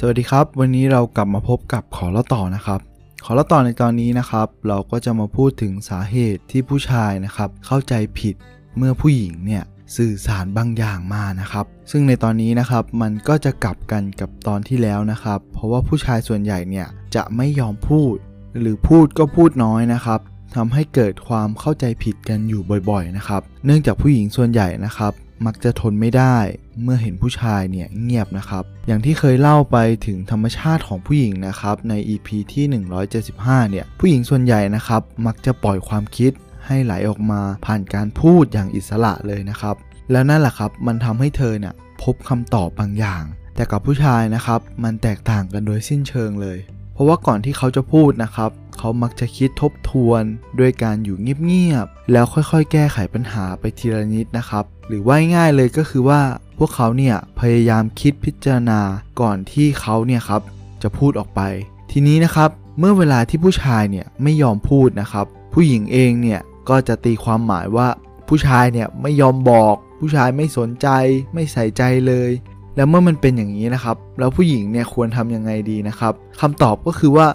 สวัสดีครับ วันนี้เรากลับมาพบกับขอเล่าต่อนะครับ ขอเล่าต่อในตอนนี้นะครับ เราก็จะมาพูดถึงสาเหตุที่ผู้ชายนะครับ เข้าใจผิดเมื่อผู้หญิงเนี่ยสื่อสารบางอย่างมานะครับ ซึ่งในตอนนี้นะครับมันก็จะกลับกันกับตอนที่แล้วนะครับ เพราะว่าผู้ชายส่วนใหญ่เนี่ยจะไม่ยอมพูด หรือพูดก็พูดน้อยนะครับทำให้เกิดความเข้าใจผิดกันอยู่บ่อยๆนะครับ เนื่องจากผู้หญิงส่วนใหญ่นะครับ มักจะทนไม่ได้ เมื่อเห็นผู้ชายเนี่ยเงียบนะครับ อย่างที่เคยเล่าไปถึงธรรมชาติของผู้หญิงนะครับ ใน EP ที่ 175 เนี่ย ผู้หญิงส่วนใหญ่นะครับ มักจะปล่อยความคิดให้ไหลออกมาผ่านการพูดอย่างอิสระเลยนะครับ แล้วนั่นแหละครับ มันทำให้เธอเนี่ยพบคำตอบบางอย่าง แต่กับผู้ชายนะครับ มันแตกต่างกันโดยสิ้นเชิงเลย เพราะว่าก่อนที่เขาจะพูดนะครับ เขามักจะคิดทบทวนด้วยการอยู่เงียบๆแล้วค่อยๆ แก้ไขปัญหาไปทีละนิดนะครับ หรือว่าง่ายเลยก็คือว่าพวกเขาเนี่ยพยายามคิดพิจารณาก่อนที่เขาเนี่ยครับจะพูดออกไป ทีนี้นะครับเมื่อเวลาที่ผู้ชายเนี่ยไม่ยอมพูดนะครับ ผู้หญิงเองเนี่ยก็จะตีความหมายว่าผู้ชายเนี่ยไม่ยอมบอก ผู้ชายไม่สนใจ ไม่ใส่ใจเลย แล้วเมื่อมันเป็นอย่างนี้นะครับ แล้วผู้หญิงเนี่ยควรทำยังไงดีนะครับคำตอบก็คือว่า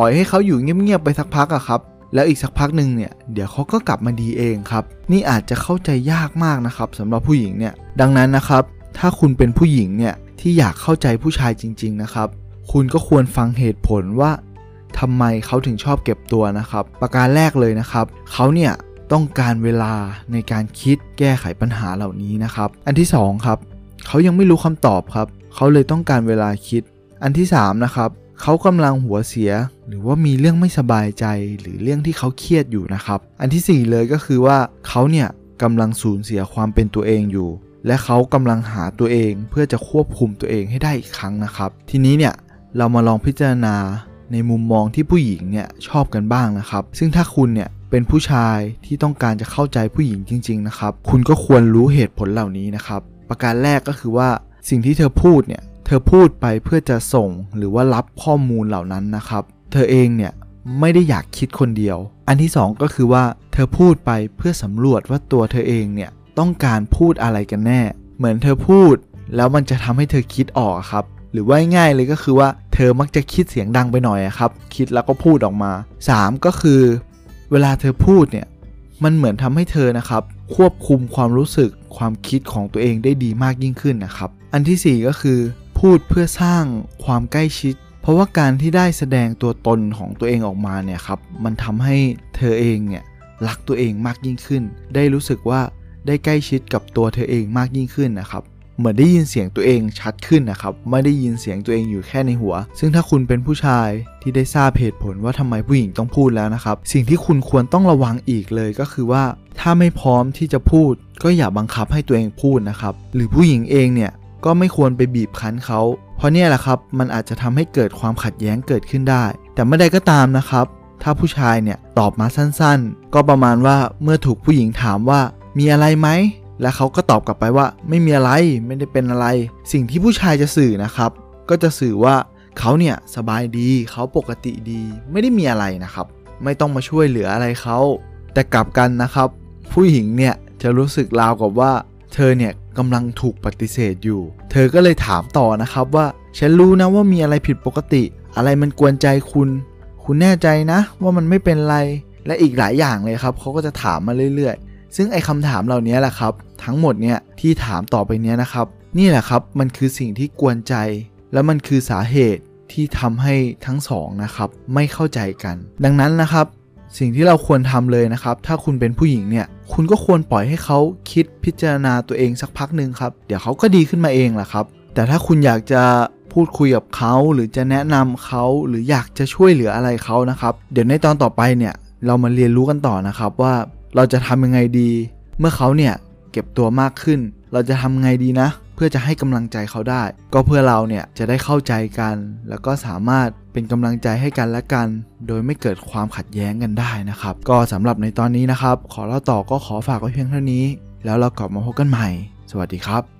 ปล่อยให้เขาอยู่เงียบๆไปสักพักอะครับ แล้วอีกสักพักหนึ่งเนี่ยเดี๋ยวเขาก็กลับมาดีเองครับ นี่อาจจะเข้าใจยากมากนะครับสำหรับผู้หญิงเนี่ยดังนั้นนะครับ ถ้าคุณเป็นผู้หญิงเนี่ยที่อยากเข้าใจผู้ชายจริง ๆนะครับ คุณก็ควรฟังเหตุผลว่าทำไมเขาถึงชอบเก็บตัวนะครับ ประการแรกเลยนะครับ เขาเนี่ยต้องการเวลาในการคิดแก้ไขปัญหาเหล่านี้นะครับ อันที่สองครับ เขายังไม่รู้คำตอบครับ เขาเลยต้องการเวลาคิด อันที่สามนะครับ เขากำลังหัวเสีย หรือว่ามีเรื่องไม่สบายใจหรือเรื่องที่เขาเครียดอยู่นะครับ อันที่สี่เลยก็คือว่าเขาเนี่ยกำลังสูญเสียความเป็นตัวเองอยู่ และเขากำลังหาตัวเองเพื่อจะควบคุมตัวเองให้ได้อีกครั้งนะครับ ทีนี้เนี่ยเรามาลองพิจารณาในมุมมองที่ผู้หญิงเนี่ยชอบกันบ้างนะครับ ซึ่งถ้าคุณเนี่ยเป็นผู้ชายที่ต้องการจะเข้าใจผู้หญิงจริง ๆ นะครับ คุณก็ควรรู้เหตุผลเหล่านี้นะครับ ประการแรกก็คือว่าสิ่งที่เธอพูดเนี่ย เธอพูดไปเพื่อจะส่งหรือว่ารับข้อมูลเหล่านั้นนะครับ เธอเองเนี่ยไม่ได้อยากคิดคนเดียว อันที่สองก็คือว่าเธอพูดไปเพื่อสำรวจว่าตัวเธอเองเนี่ยต้องการพูดอะไรกันแน่ เหมือนเธอพูด แล้วมันจะทำให้เธอคิดออกครับ หรือว่าง่ายเลยก็คือว่าเธอมักจะคิดเสียงดังไปหน่อยครับ คิดแล้วก็พูดออกมา 3 ก็คือ เวลาเธอพูดเนี่ยมันเหมือนทำให้เธอนะครับ ควบคุมความรู้สึกความคิดของตัวเองได้ดีมากยิ่งขึ้นนะครับ อันที่ 4 ก็คือ พูดเพื่อสร้างความใกล้ชิด เพราะว่าการที่ได้แสดงตัวตนของตัวเองออกมาเนี่ยครับมันทำให้เธอเองเนี่ยรักตัวเองมากยิ่งขึ้น ได้รู้สึกว่าได้ใกล้ชิดกับตัวเธอเองมากยิ่งขึ้นนะครับเหมือนได้ยินเสียงตัวเองชัดขึ้นนะครับ ไม่ได้ยินเสียงตัวเองอยู่แค่ในหัว ซึ่งถ้าคุณเป็นผู้ชายที่ได้ทราบเหตุผลว่าทำไมผู้หญิงต้องพูดแล้วนะครับ สิ่งที่คุณควรต้องระวังอีกเลยก็คือว่า ถ้าไม่พร้อมที่จะพูด ก็อย่าบังคับให้ตัวเองพูดนะครับ หรือผู้หญิงเองเนี่ย ก็ไม่ควรไปบีบคั้นเขา เพราะเนี่ยแหละครับ มันอาจจะทำให้เกิดความขัดแย้งเกิดขึ้นได้ แต่เมื่อใดก็ตามนะครับ ถ้าผู้ชายเนี่ยตอบมาสั้นๆ ก็ประมาณว่าเมื่อถูกผู้หญิงถามว่า มีอะไรไหม และเขาก็ตอบกลับไปว่า ไม่มีอะไร ไม่ได้เป็นอะไร สิ่งที่ผู้ชายจะสื่อนะครับ ก็จะสื่อว่าเขาเนี่ยสบายดี เขาปกติดี ไม่ได้มีอะไรนะครับ ไม่ต้องมาช่วยเหลืออะไรเขา แต่กลับกันนะครับ ผู้หญิงเนี่ยจะรู้สึกราวกับว่า เธอเนี่ย กำลังถูกปฏิเสธอยู่ เธอก็เลยถามต่อนะครับว่า ฉันรู้นะว่ามีอะไรผิดปกติ อะไรมันกวนใจคุณ คุณแน่ใจนะ ว่ามันไม่เป็นไร และอีกหลายอย่างเลยครับเขาก็จะถามมาเรื่อยๆ ซึ่งไอ้คำถามเหล่านี้แหละครับ ทั้งหมดเนี่ยที่ถามต่อไปเนี้ยนะครับ นี่แหละครับมันคือสิ่งที่กวนใจ แล้วมันคือสาเหตุที่ทำให้ทั้งสองนะครับไม่เข้าใจกัน ดังนั้นนะครับ สิ่งที่เราควรทำเลยนะครับ ถ้าคุณเป็นผู้หญิงเนี่ย คุณก็ควรปล่อยให้เขาคิดพิจารณาตัวเองสักพักหนึ่งครับ เดี๋ยวเขาก็ดีขึ้นมาเองแหละครับ แต่ถ้าคุณอยากจะพูดคุยกับเขาหรือจะแนะนำเขาหรืออยากจะช่วยเหลืออะไรเขานะครับ เดี๋ยวในตอนต่อไปเนี่ย เรามาเรียนรู้กันต่อนะครับว่าเราจะทำยังไงดี เมื่อเขาเนี่ยเก็บตัวมากขึ้น เราจะทำไงดีนะ เพื่อจะให้กำลังใจเขาได้ ก็เพื่อเราเนี่ยจะได้เข้าใจกัน แล้วก็สามารถเป็นกำลังใจให้กันและกัน โดยไม่เกิดความขัดแย้งกันได้นะครับ ก็สำหรับในตอนนี้นะครับ ขอเล่าต่อก็ขอฝากไว้เพียงเท่านี้ แล้วเรากลับมาพบกันใหม่ สวัสดีครับ